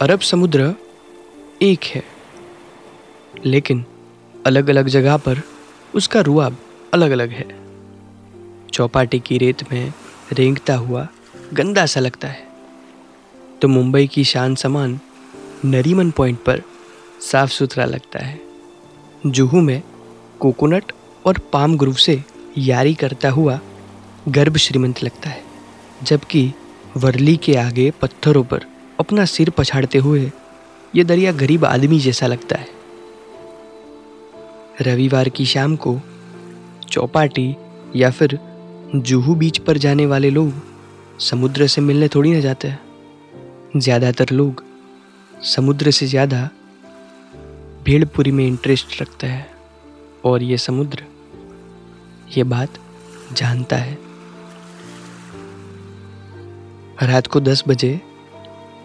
अरब समुद्र एक है, लेकिन अलग अलग जगह पर उसका रुआब अलग अलग है। चौपाटी की रेत में रेंगता हुआ गंदा सा लगता है। तो मुंबई की शान समान नरीमन पॉइंट पर साफ़ सुथरा लगता है, जुहू में कोकोनट और पाम ग्रुव से यारी करता हुआ गर्भ श्रीमंत लगता है, जबकि वर्ली के आगे पत्थरों पर अपना सिर पछाड़ते हुए यह दरिया गरीब आदमी जैसा लगता है। रविवार की शाम को चौपाटी या फिर जुहू बीच पर जाने वाले लोग समुद्र से मिलने थोड़ी ना जाते हैं। ज़्यादातर लोग समुद्र से ज़्यादा भेड़पुरी में इंटरेस्ट रखते हैं और ये समुद्र, ये बात जानता है। रात को दस बजे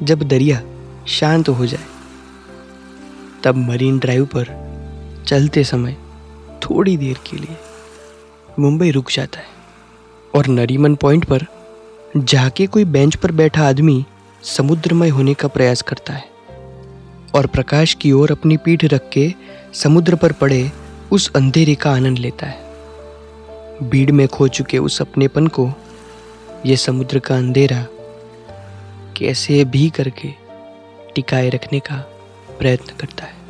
जब दरिया शांत हो जाए, तब मरीन ड्राइव पर चलते समय थोड़ी देर के लिए मुंबई रुक जाता है और नरीमन पॉइंट पर जाके कोई बेंच पर बैठा आदमी समुद्रमय होने का प्रयास करता है और प्रकाश की ओर अपनी पीठ रख के समुद्र पर पड़े उस अंधेरे का आनंद लेता है। भीड़ में खो चुके उस अपनेपन को यह समुद्र का अंधेरा कैसे भी करके टिकाए रखने का प्रयत्न करता है।